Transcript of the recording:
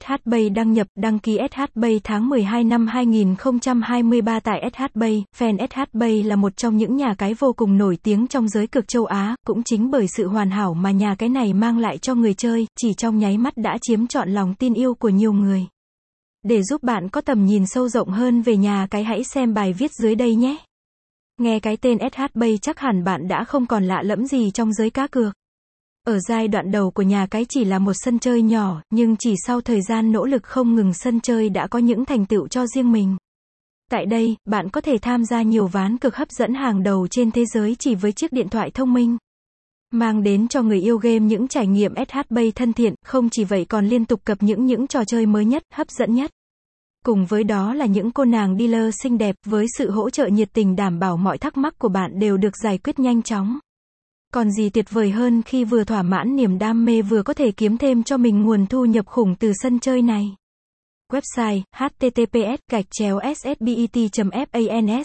SHBay đăng nhập, đăng ký SHBay tháng 12 năm 2023 tại SHBay. Fan SHBay là một trong những nhà cái vô cùng nổi tiếng trong giới cực châu Á, cũng chính bởi sự hoàn hảo mà nhà cái này mang lại cho người chơi, chỉ trong nháy mắt đã chiếm trọn lòng tin yêu của nhiều người. Để giúp bạn có tầm nhìn sâu rộng hơn về nhà cái hãy xem bài viết dưới đây nhé. Nghe cái tên SHBay chắc hẳn bạn đã không còn lạ lẫm gì trong giới cá cược. Ở giai đoạn đầu của nhà cái chỉ là một sân chơi nhỏ, nhưng chỉ sau thời gian nỗ lực không ngừng sân chơi đã có những thành tựu cho riêng mình. Tại đây, bạn có thể tham gia nhiều ván cực hấp dẫn hàng đầu trên thế giới chỉ với chiếc điện thoại thông minh. Mang đến cho người yêu game những trải nghiệm SHBay thân thiện, không chỉ vậy còn liên tục cập những những trò chơi mới nhất, hấp dẫn nhất. Cùng với đó là những cô nàng dealer xinh đẹp, với sự hỗ trợ nhiệt tình đảm bảo mọi thắc mắc của bạn đều được giải quyết nhanh chóng. Còn gì tuyệt vời hơn khi vừa thỏa mãn niềm đam mê vừa có thể kiếm thêm cho mình nguồn thu nhập khủng từ sân chơi này. Website https gạch chéo ssbet fans